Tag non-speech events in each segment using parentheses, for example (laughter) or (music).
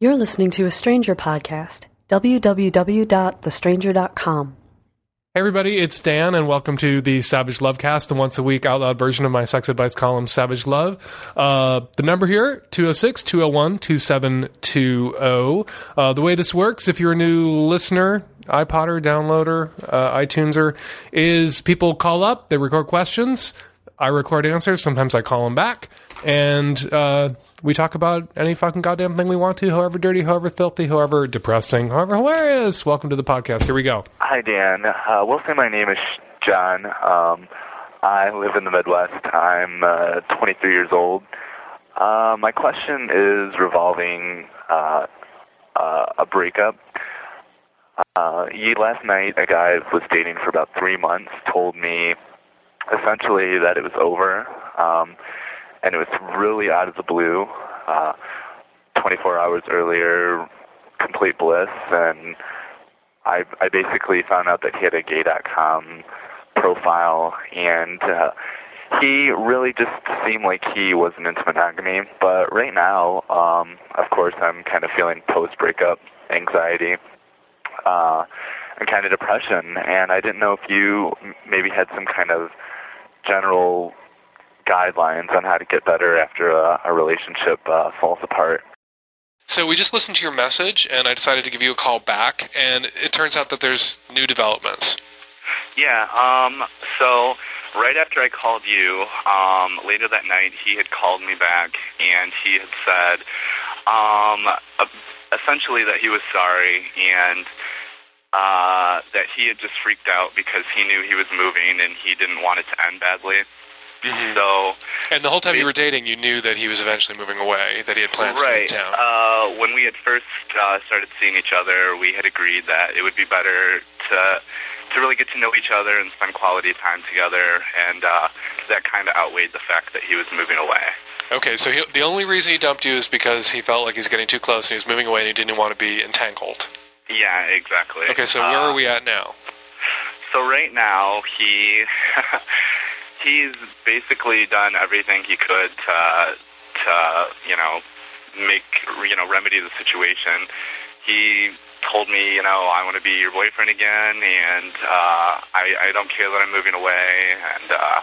You're listening to a Stranger podcast. www.thestranger.com. Hey everybody, it's Dan, and welcome to the Savage Love Cast, the once a week out loud version of my sex advice column, Savage Love. Uh, the number here, 206 201 2720. Uh, the way this works, if you're a new listener, iPodder, downloader, uh, iTuneser, is people call up, they record questions, I record answers, sometimes I call them back, and uh, we talk about any fucking goddamn thing we want to, however dirty, however filthy, however depressing, however hilarious. Welcome to the podcast. Here we go. Hi, Dan. Uh, we'll say my name is John. Um, I live in the Midwest. I'm uh, 23 years old. Uh, my question is revolving uh, uh, a breakup. Uh, last night, a guy I was dating for about three months told me essentially that it was over. Um, and it was really out of the blue. Uh, 24 hours earlier, complete bliss, and I, I basically found out that he had a gay.com profile, and uh, he really just seemed like he wasn't into monogamy. But right now, um, of course, I'm kind of feeling post-breakup anxiety. Uh, and kind of depression, and I didn't know if you maybe had some kind of general guidelines on how to get better after a, a relationship uh, falls apart. So we just listened to your message, and I decided to give you a call back. And it turns out that there's new developments. Yeah. Um. So right after I called you, um, later that night, he had called me back, and he had said, um, essentially that he was sorry and uh, that he had just freaked out because he knew he was moving and he didn't want it to end badly. Mm-hmm. So, and the whole time it, you were dating, you knew that he was eventually moving away, that he had plans right. to move town. Uh, when we had first uh, started seeing each other, we had agreed that it would be better to to really get to know each other and spend quality time together, and uh, that kind of outweighed the fact that he was moving away. Okay, so he, the only reason he dumped you is because he felt like he was getting too close and he was moving away and he didn't want to be entangled. Yeah, exactly. Okay, so where are we at now? So right now he (laughs) he's basically done everything he could to, to you know, make you know remedy the situation. He told me, you know, I want to be your boyfriend again, and uh, I, I don't care that I'm moving away, and uh,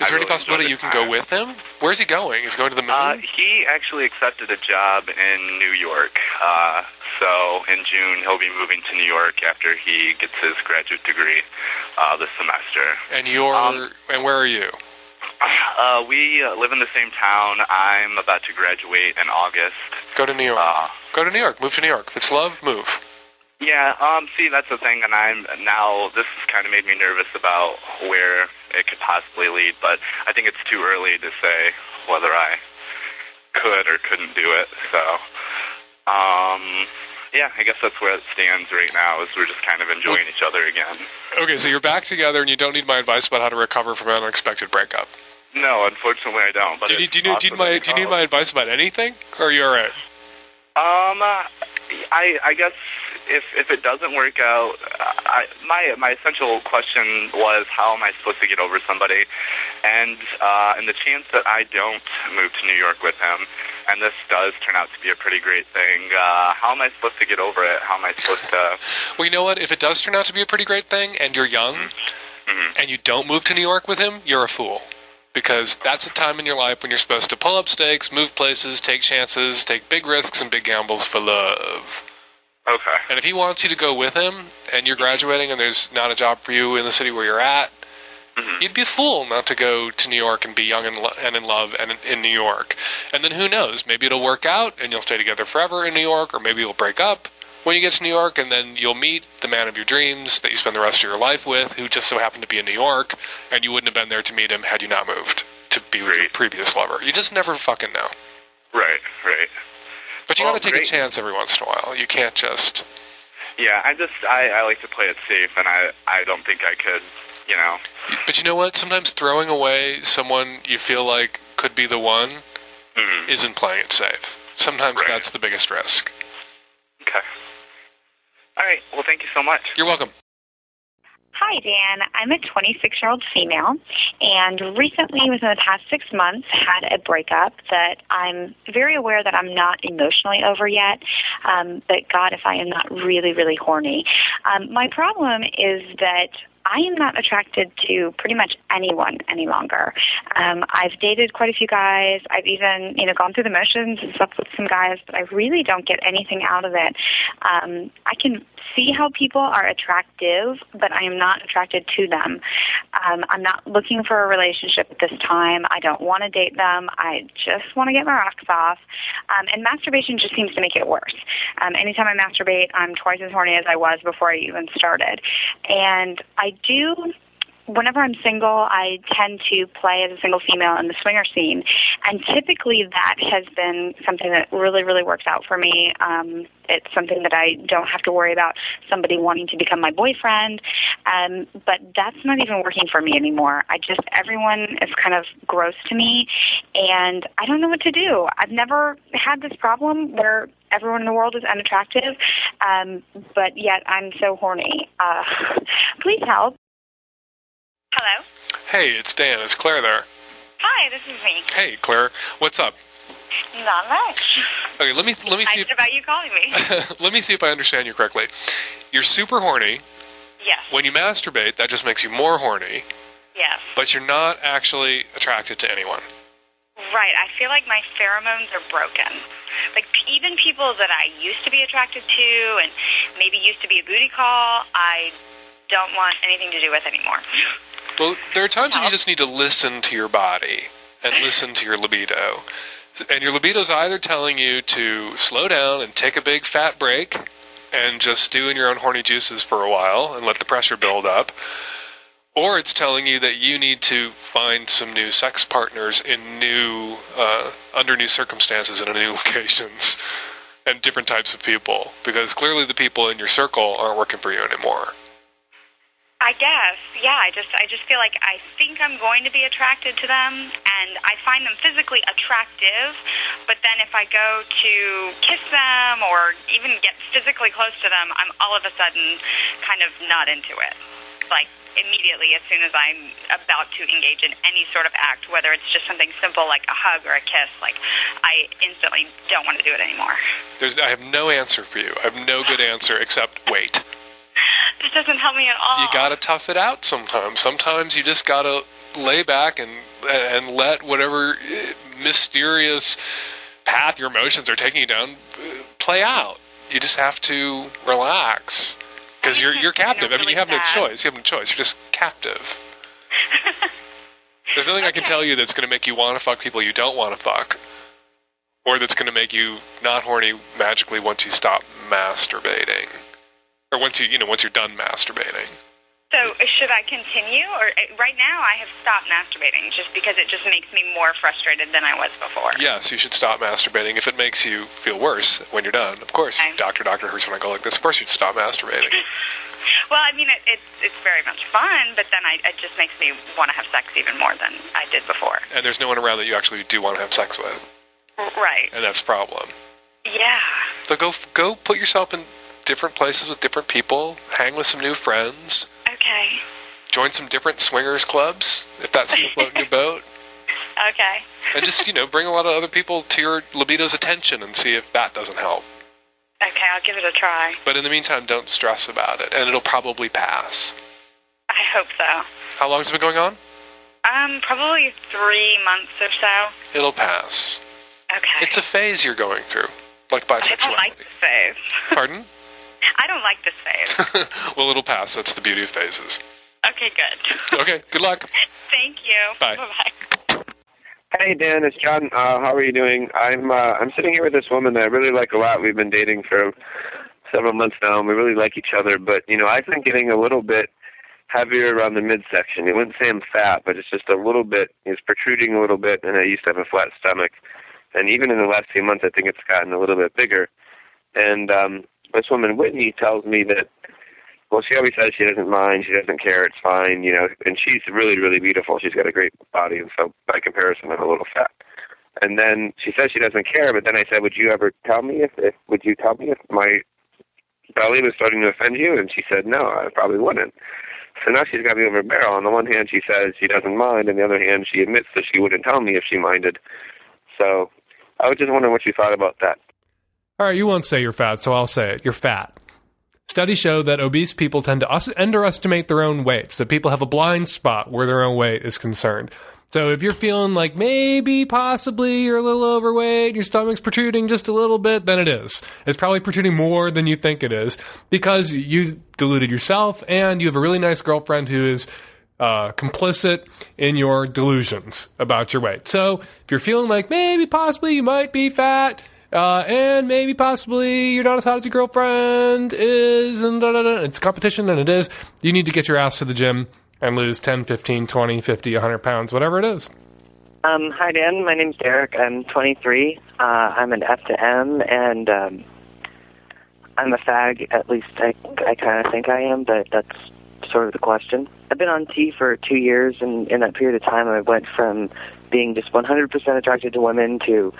is there any possibility you can go with him? Where's he going? Is he going to the moon? Uh, he actually accepted a job in New York. Uh, so in June, he'll be moving to New York after he gets his graduate degree uh, this semester. And you're um, and where are you? Uh, we uh, live in the same town. I'm about to graduate in August. Go to New York. Uh, go to New York. Move to New York. If it's love, move. Yeah, um, see, that's the thing, and I'm now, this has kind of made me nervous about where it could possibly lead, but I think it's too early to say whether I could or couldn't do it, so, um, yeah, I guess that's where it stands right now, is we're just kind of enjoying each other again. Okay, so you're back together, and you don't need my advice about how to recover from an unexpected breakup? No, unfortunately I don't. But do you, do you, do you need my do you need my advice about anything, or are you all right? Um, I I guess if if it doesn't work out, I, my my essential question was how am I supposed to get over somebody, and uh, in the chance that I don't move to New York with him, and this does turn out to be a pretty great thing, uh, how am I supposed to get over it? How am I supposed to? (laughs) Well, you know what? If it does turn out to be a pretty great thing, and you're young, mm-hmm. and you don't move to New York with him, you're a fool because that's a time in your life when you're supposed to pull up stakes, move places, take chances, take big risks and big gambles for love. Okay. And if he wants you to go with him and you're graduating and there's not a job for you in the city where you're at, mm-hmm. you'd be a fool not to go to New York and be young and, lo- and in love and in, in New York. And then who knows? Maybe it'll work out and you'll stay together forever in New York, or maybe you'll break up when you get to New York, and then you'll meet the man of your dreams that you spend the rest of your life with, who just so happened to be in New York, and you wouldn't have been there to meet him had you not moved to be with right. your previous lover. You just never fucking know. Right, right. But you well, got to take great. a chance every once in a while. You can't just. Yeah, I just I, I like to play it safe, and I I don't think I could, you know. But you know what? Sometimes throwing away someone you feel like could be the one mm-hmm. isn't playing it safe. Sometimes right. that's the biggest risk. Okay. All right. Well, thank you so much. You're welcome. Hi, Dan. I'm a 26 year old female, and recently, within the past six months, had a breakup that I'm very aware that I'm not emotionally over yet. Um, but God, if I am not really, really horny. Um, my problem is that I am not attracted to pretty much anyone any longer. Um, I've dated quite a few guys. I've even, you know, gone through the motions and slept with some guys, but I really don't get anything out of it. Um, I can see how people are attractive, but I am not attracted to them. Um, I'm not looking for a relationship at this time. I don't want to date them. I just want to get my rocks off. Um, and masturbation just seems to make it worse. Um, anytime I masturbate, I'm twice as horny as I was before I even started. And I do whenever I'm single, I tend to play as a single female in the swinger scene, and typically that has been something that really, really works out for me. Um, it's something that I don't have to worry about somebody wanting to become my boyfriend, um, but that's not even working for me anymore. I just everyone is kind of gross to me, and I don't know what to do. I've never had this problem where everyone in the world is unattractive, um, but yet I'm so horny. Uh, (laughs) please help. Hello. Hey, it's Dan. Is Claire there? Hi, this is me. Hey, Claire. What's up? Not much. Okay, let me let me see. Excited about you calling me. (laughs) let me see if I understand you correctly. You're super horny. yes. When you masturbate, that just makes you more horny, Yes. but you're not actually attracted to anyone. Right. I feel like my pheromones are broken. Like even people that I used to be attracted to and maybe used to be a booty call, I don't want anything to do with anymore. (laughs) Well, there are times when you just need to listen to your body and listen to your libido. And your libido is either telling you to slow down and take a big fat break and just stew in your own horny juices for a while and let the pressure build up, or it's telling you that you need to find some new sex partners in new, uh, under new circumstances and in new (laughs) locations and different types of people because clearly the people in your circle aren't working for you anymore. I guess, yeah. I just, I just feel like I think I'm going to be attracted to them, and I find them physically attractive. But then if I go to kiss them or even get physically close to them, I'm all of a sudden kind of not into it. Like immediately, as soon as I'm about to engage in any sort of act, whether it's just something simple like a hug or a kiss, like I instantly don't want to do it anymore. There's, I have no answer for you. I have no good answer except wait. This doesn't help me at all. You gotta tough it out sometimes. Sometimes you just gotta lay back and and let whatever eh, mysterious path your emotions are taking you down eh, play out. You just have to relax because you're you're (laughs) captive. I mean, you have no choice. You have no choice. You're just captive. (laughs) There's nothing I can tell you that's going to make you want to fuck people you don't want to fuck, or that's going to make you not horny magically once you stop masturbating, or once you you know once you're done masturbating. So uh, should I continue, or uh, right now I have stopped masturbating just because it just makes me more frustrated than I was before. Yes, you should stop masturbating if it makes you feel worse when you're done. Of course, Okay. doctor, doctor hurts when I go like this. Of course, you'd stop masturbating. (laughs) Well, I mean, it, it's it's very much fun, but then I, it just makes me want to have sex even more than I did before. and there's no one around that you actually do want to have sex with, Right. and that's the problem. Yeah. So go go put yourself in different places with different people. Hang with some new friends. Join some different swingers clubs if that's going to float in your (laughs) boat. Okay. And just you know bring a lot of other people to your libido's attention and see if that doesn't help. Okay, I'll give it a try. But in the meantime, don't stress about it, and it'll probably pass. I hope so. How long has it been going on? Um, probably three months or so. It'll pass. Okay. It's a phase you're going through, like I don't like bisexuality. this phase. (laughs) Pardon? I don't like this phase. (laughs) well, it'll pass. That's the beauty of phases. Okay, good. (laughs) Okay, good luck. Thank you. Bye. Bye-bye. Hey Dan, it's John. Uh, how are you doing? I'm uh, I'm sitting here with this woman that I really like a lot. We've been dating for several months now, and we really like each other. But you know, I've been getting a little bit heavier around the midsection. It wouldn't say I'm fat, but it's just a little bit. It's protruding a little bit, and I used to have a flat stomach. And even in the last few months, I think it's gotten a little bit bigger. And um, this woman Whitney tells me that well, she always says she doesn't mind, she doesn't care, it's fine, you know. And she's really, really beautiful. She's got a great body, and so by comparison, I'm a little fat. And then she says she doesn't care, but then I said, "Would you ever tell me if, if would you tell me if my belly was starting to offend you?" And she said, "No, I probably wouldn't." So now she's got me over a barrel. On the one hand, she says she doesn't mind, and the other hand, she admits that she wouldn't tell me if she minded. So I was just wondering what you thought about that. All right, you won't say you're fat, so I'll say it. You're fat. Studies show that obese people tend to underestimate their own weights, that people have a blind spot where their own weight is concerned. So if you're feeling like maybe, possibly, you're a little overweight, your stomach's protruding just a little bit, then it is. It's probably protruding more than you think it is because you deluded yourself and you have a really nice girlfriend who is uh, complicit in your delusions about your weight. So if you're feeling like maybe, possibly, you might be fat, uh, and maybe possibly you're not as hot as your girlfriend is, and da, da, da, it's competition, and it is. You need to get your ass to the gym and lose 10, 15, 20, 50, 100 pounds, whatever it is. Um, hi, Dan. My name's Derek. I'm 23. Uh, I'm an F to M, and um, I'm a fag. At least I, I kind of think I am, but that's sort of the question. I've been on T for two years, and in that period of time, I went from being just 100% attracted to women to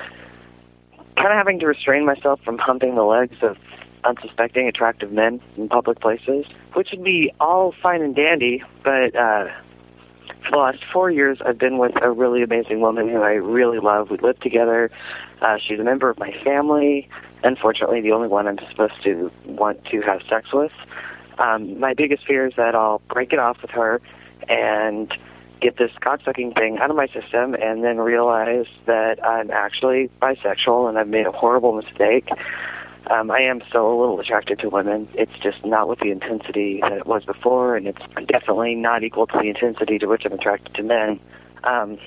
kind of having to restrain myself from humping the legs of unsuspecting attractive men in public places, which would be all fine and dandy, but uh, for the last four years, I've been with a really amazing woman who I really love. We live together. Uh, she's a member of my family. Unfortunately, the only one I'm supposed to want to have sex with. Um, my biggest fear is that I'll break it off with her and get this cocksucking thing out of my system and then realize that I'm actually bisexual and I've made a horrible mistake. Um, I am still a little attracted to women. It's just not with the intensity that it was before, and it's definitely not equal to the intensity to which I'm attracted to men. Um,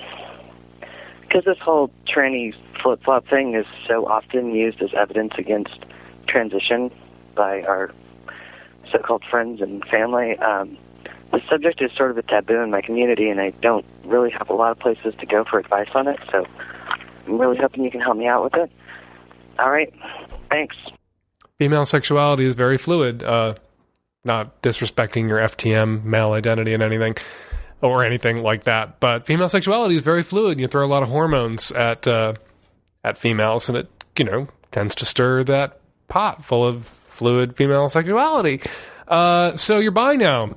because this whole tranny flip flop thing is so often used as evidence against transition by our so called friends and family. Um, the subject is sort of a taboo in my community, and I don't really have a lot of places to go for advice on it, so I'm really hoping you can help me out with it. All right. Thanks. Female sexuality is very fluid. Uh, not disrespecting your FTM male identity and anything or anything like that, but female sexuality is very fluid. You throw a lot of hormones at uh, at females, and it you know tends to stir that pot full of fluid female sexuality. Uh, so you're bi now.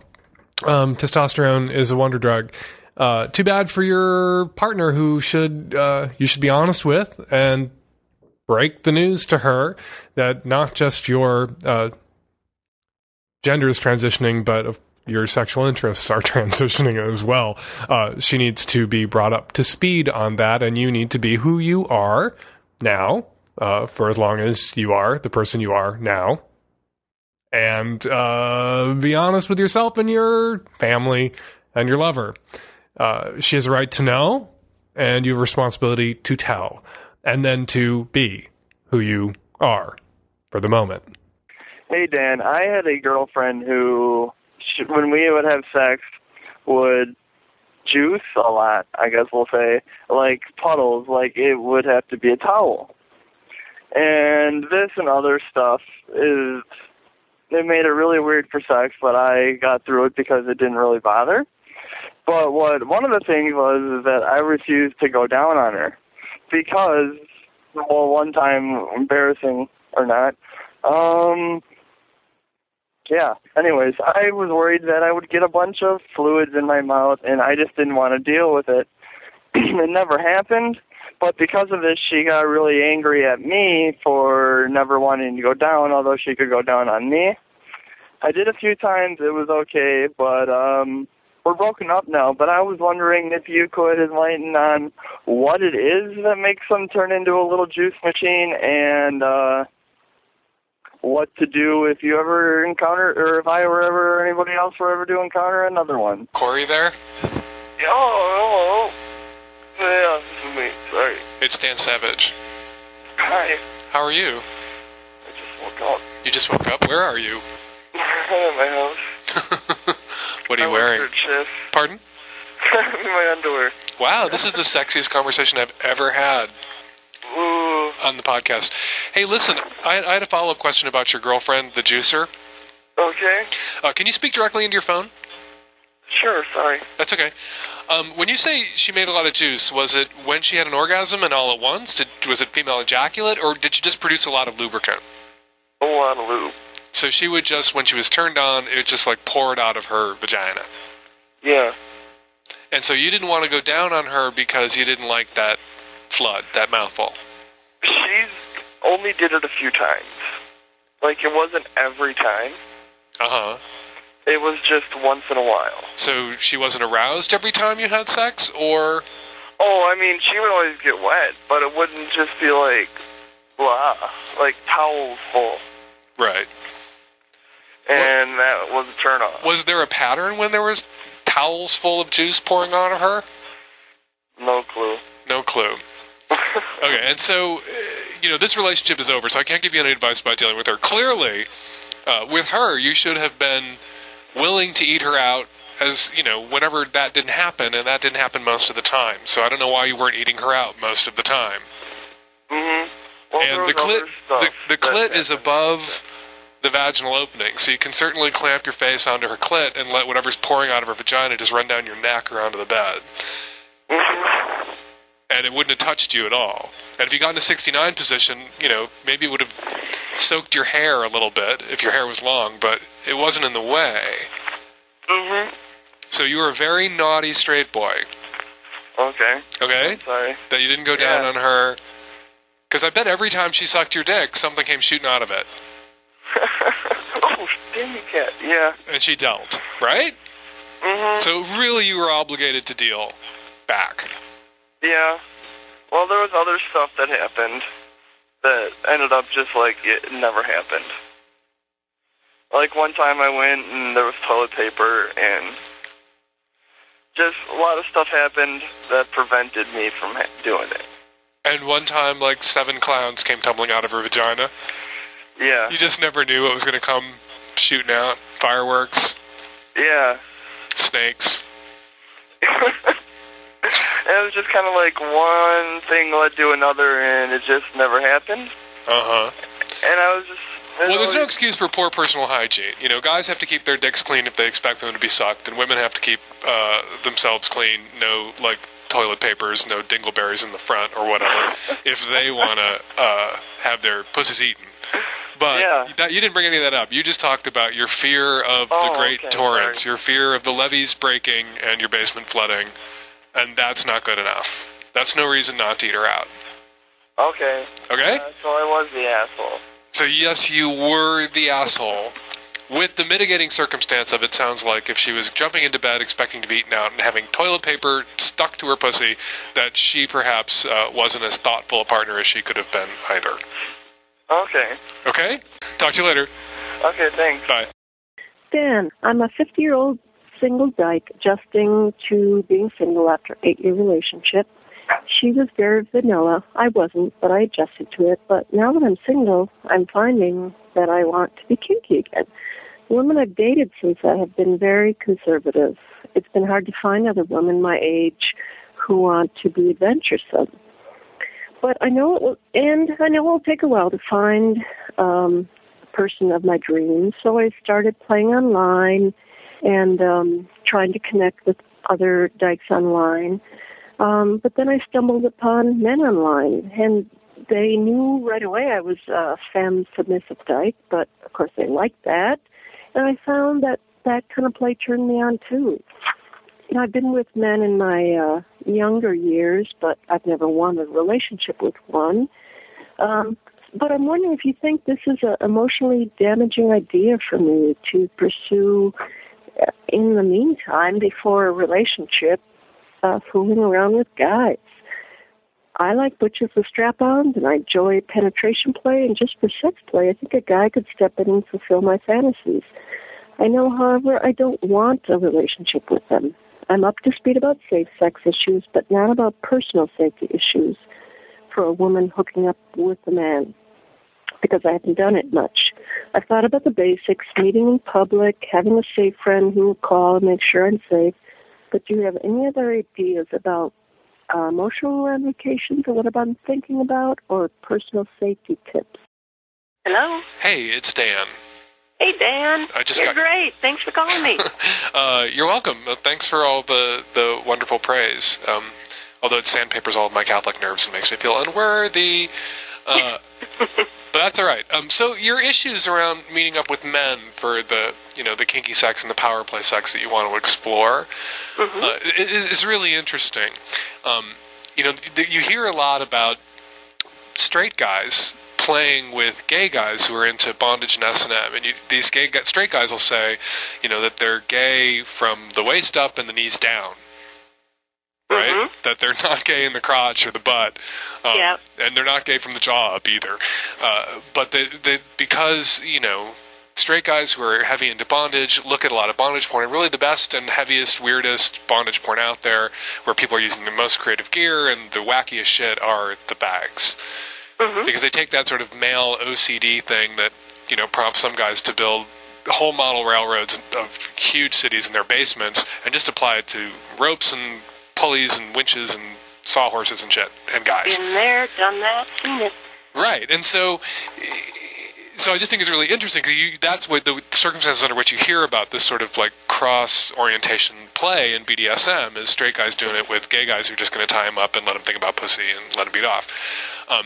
Um, testosterone is a wonder drug. Uh, too bad for your partner, who should uh, you should be honest with and break the news to her that not just your uh, gender is transitioning, but your sexual interests are (laughs) transitioning as well. Uh, she needs to be brought up to speed on that, and you need to be who you are now, uh, for as long as you are the person you are now. And uh, be honest with yourself and your family and your lover. Uh, she has a right to know, and you have a responsibility to tell and then to be who you are for the moment. Hey Dan, I had a girlfriend who, when we would have sex, would juice a lot. I guess we'll say like puddles. Like it would have to be a towel. And this and other stuff is it made it really weird for sex, but I got through it because it didn't really bother. But what one of the things was is that I refused to go down on her because well one time embarrassing or not um yeah anyways i was worried that i would get a bunch of fluids in my mouth and i just didn't want to deal with it (clears throat) it never happened but because of this she got really angry at me for never wanting to go down although she could go down on me i did a few times it was okay but um we're broken up now, but I was wondering if you could enlighten on what it is that makes them turn into a little juice machine and uh what to do if you ever encounter or if I were ever or anybody else were ever to encounter another one. Corey there? Yeah, oh, hello. Yeah, this is me. Sorry. It's Dan Savage. Hi. How are you? I just woke up. You just woke up? Where are you? (laughs) I'm at my house. (laughs) what are you I wearing? work third shift. Pardon? (laughs) In my underwear. Wow, this is the sexiest conversation I've ever had Ooh. on the podcast. Hey, listen, I, I had a follow up question about your girlfriend, the juicer. Okay. Uh, can you speak directly into your phone? Sure, sorry. That's okay. Um, when you say she made a lot of juice, was it when she had an orgasm and all at once? Did, was it female ejaculate, or did she just produce a lot of lubricant? A lot of lube. So she would just, when she was turned on, it would just like pour it out of her vagina. Yeah. And so you didn't want to go down on her because you didn't like that flood, that mouthful. She only did it a few times. Like it wasn't every time. Uh huh. It was just once in a while. So she wasn't aroused every time you had sex, or Oh, I mean, she would always get wet, but it wouldn't just be like blah, like towels full, right? and that was a turn off. Was there a pattern when there was towels full of juice pouring on her? No clue. No clue. (laughs) Okay, and so, uh, you know, this relationship is over, so I can't give you any advice about dealing with her. Clearly, uh, with her, you should have been willing to eat her out as, you know, whenever that didn't happen, and that didn't happen most of the time. So I don't know why you weren't eating her out most of the time. Mhm. Well, and the clit, the, the clit is above the vaginal opening, so you can certainly clamp your face onto her clit and let whatever's pouring out of her vagina just run down your neck or onto the bed. Mhm. And it wouldn't have touched you at all. And if you got in the 69 position, you know, maybe it would have soaked your hair a little bit if your hair was long, but it wasn't in the way. Mm-hmm. So you were a very naughty straight boy, Okay. okay? Sorry. That you didn't go down Yeah. on her. Because I bet every time she sucked your dick, something came shooting out of it. (laughs) oh, you, cat. Yeah. And she dealt, right? Mm-hmm. So really you were obligated to deal back. Yeah. Well, there was other stuff that happened that ended up just like it never happened. Like one time I went and there was toilet paper and just a lot of stuff happened that prevented me from ha- doing it. And one time, like, seven clowns came tumbling out of her vagina. Yeah. You just never knew what was going to come shooting out. Fireworks, Yeah. snakes. (laughs) And it was just kind of like one thing led to another, and it just never happened. Uh huh. And I was just. it Well, there's no excuse for poor personal hygiene. You know, guys have to keep their dicks clean if they expect them to be sucked, and women have to keep uh, themselves clean. No, like toilet papers, no dingleberries in the front or whatever, (laughs) if they want to uh, have their pussies eaten. But Yeah. that, you didn't bring any of that up. You just talked about your fear of the Oh, great okay, torrents, sorry. your fear of the levees breaking and your basement flooding, and that's not good enough. That's no reason not to eat her out. Okay. Okay? Uh, so I was the asshole. So yes, you were the asshole. With the mitigating circumstance of it sounds like if she was jumping into bed expecting to be eaten out and having toilet paper stuck to her pussy, that she perhaps uh, wasn't as thoughtful a partner as she could have been either. Okay. Okay? Talk to you later. Okay, thanks. Bye. Dan, I'm a 50 year old single dyke adjusting to being single after eight year relationship. She was very vanilla. I wasn't, but I adjusted to it. But now that I'm single, I'm finding that I want to be kinky again. The women I've dated since I have been very conservative. It's been hard to find other women my age who want to be adventuresome. But I know it will, and I know it'll take a while to find um, person of my dreams. So I started playing online and um, trying to connect with other dykes online. Um, but then I stumbled upon men online, and they knew right away I was a femme submissive dyke, but of course they liked that. And I found that that kind of play turned me on too. You know, I've been with men in my uh, younger years, but I've never wanted a relationship with one. Um, but I'm wondering if you think this is an emotionally damaging idea for me to pursue in the meantime before a relationship, uh, fooling around with guys. I like butches with strap-ons, and I enjoy penetration play, and just for sex play, I think a guy could step in and fulfill my fantasies. I know, however, I don't want a relationship with them. I'm up to speed about safe sex issues, but not about personal safety issues for a woman hooking up with a man because I haven't done it much. I've thought about the basics, meeting in public, having a safe friend who will call and make sure I'm safe. But do you have any other ideas about uh, emotional ramifications of what I'm thinking about or personal safety tips? Hello. Hey, it's Dan. Hey, Dan. I just You're got- great. Thanks for calling me. (laughs) Uh, you're welcome. Uh, thanks for all the, the wonderful praise. Um, although it sandpapers all of my Catholic nerves and makes me feel unworthy. Uh, but that's all right. Um, so your issues around meeting up with men for the you know the kinky sex and the power play sex that you want to explore Mm-hmm. uh, is, is really interesting. Um, you know, th- you hear a lot about straight guys playing with gay guys who are into bondage and S and M, and you, these gay straight guys will say, you know, that they're gay from the waist up and the knees down. Right, that they're (laughs) not gay in the crotch or the butt, um, Yep. and they're not gay from the jaw up either. Uh, but they, they, because you know straight guys who are heavy into bondage look at a lot of bondage porn, and really the best and heaviest, weirdest bondage porn out there, where people are using the most creative gear and the wackiest shit, are the bags. Because they take that sort of male OCD thing that you know prompts some guys to build whole model railroads of huge cities in their basements and just apply it to ropes and pulleys and winches and sawhorses and shit and guys. Been there, done that, seen it. Right, and so, so I just think it's really interesting because that's what the circumstances under which you hear about this sort of like cross orientation play in BDSM is straight guys doing it with gay guys who are just going to tie him up and let him think about pussy and let him beat off. Um,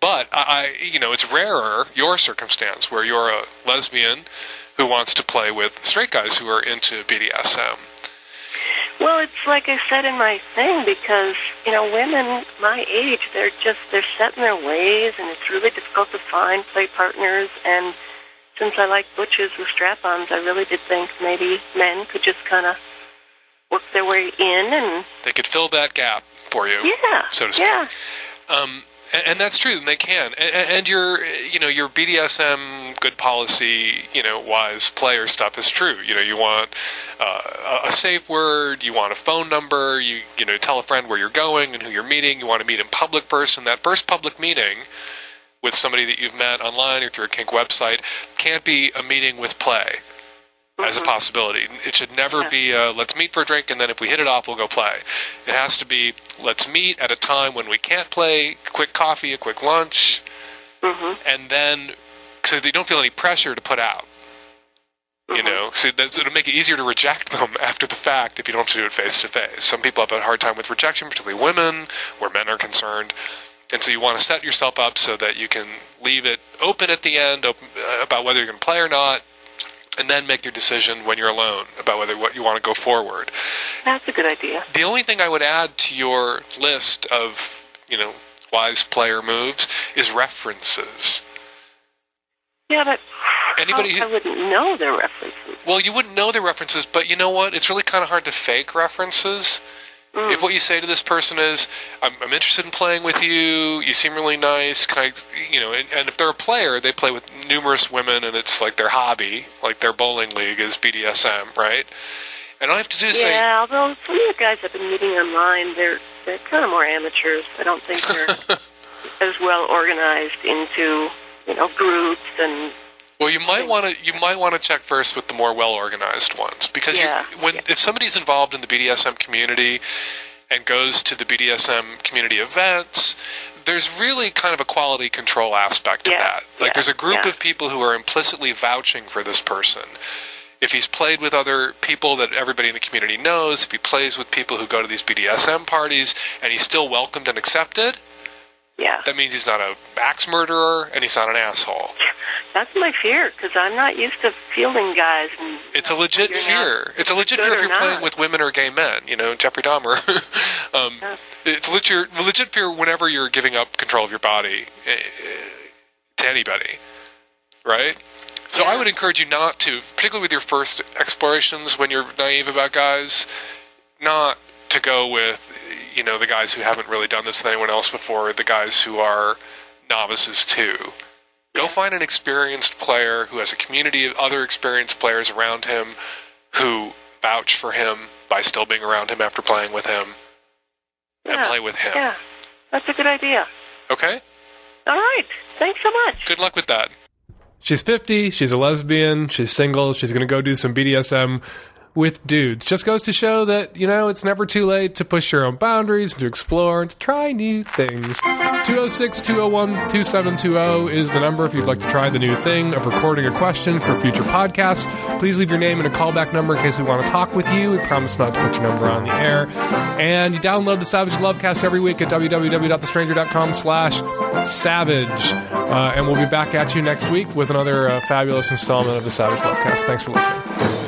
but I, I, you know, it's rarer your circumstance where you're a lesbian who wants to play with straight guys who are into BDSM. Well, it's like I said in my thing because you know women my age they're just they're set in their ways and it's really difficult to find play partners and since I like butches with strap-ons, I really did think maybe men could just kind of work their way in and They could fill that gap for you, yeah, so to speak. yeah. Um, and, and that's true, and they can. And, and your, you know, your BDSM good policy, you know, wise player stuff is true. You know, you want uh, a- safe word, you want a phone number, you, you know, tell a friend where you're going and who you're meeting. You want to meet in public person. That first public meeting with somebody that you've met online or through a kink website can't be a meeting with play as a mm-hmm. possibility. It should never be a, let's meet for a drink and then if we hit it off, we'll go play. It has to be let's meet at a time when we can't play, quick coffee, a quick lunch, mm-hmm. and then so they don't feel any pressure to put out. You mm-hmm. know, so that's, it'll make it easier to reject them (laughs) after the fact if you don't have to do it face to face. Some people have a hard time with rejection, particularly women, where men are concerned. And so you want to set yourself up so that you can leave it open at the end open, uh, about whether you're going to play or not, and then make your decision when you're alone about whether what you want to go forward. That's a good idea. The only thing I would add to your list of, you know, wise player moves is references. Yeah, but Anybody who- I wouldn't know their references. Well, you wouldn't know their references, but you know what? It's really kind of hard to fake references. If what you say to this person is, I'm, I'm interested in playing with you, you seem really nice, can I, you know, and, and if they're a player, they play with numerous women and it's like their hobby, like their bowling league is BDSM, right? And all I have to do is say, Yeah, although some of the guys I've been meeting online, they're they're kind of more amateurs. I don't think they're (laughs) as well organized into you know groups and Well, you might want to you might want to check first with the more well organized ones because Yeah, you, when if somebody's involved in the BDSM community and goes to the BDSM community events, there's really kind of a quality control aspect to Yeah, that. Like yeah, there's a group yeah. of people who are implicitly vouching for this person. If he's played with other people that everybody in the community knows, if he plays with people who go to these BDSM parties and he's still welcomed and accepted, yeah, that means he's not a axe murderer and he's not an asshole. That's my fear because I'm not used to fielding guys. And It's a legit fear. It's a legit fear if you're not. playing with women or gay men. You know, Jeffrey Dahmer. (laughs) um, It's legit, legit fear whenever you're giving up control of your body eh, to anybody, right? So I would encourage you not to, particularly with your first explorations when you're naive about guys, not to go with, you know, the guys who haven't really done this with anyone else before, the guys who are novices too. Go find an experienced player who has a community of other experienced players around him who vouch for him by still being around him after playing with him and play with him. Yeah, that's a good idea. Okay? All right, thanks so much. Good luck with that. She's 50, she's a lesbian, she's single, she's going to go do some BDSM with dudes. Just goes to show that, you know, it's never too late to push your own boundaries, to explore, and to try new things. 206 201 2720 is the number if you'd like to try the new thing of recording a question for future podcast. Please leave your name and a callback number in case we want to talk with you. We promise not to put your number on the air. And you download the Savage Lovecast every week at www.thestranger.com slash savage. Uh, and we'll be back at you next week with another uh, fabulous installment of the Savage Lovecast. Thanks for listening.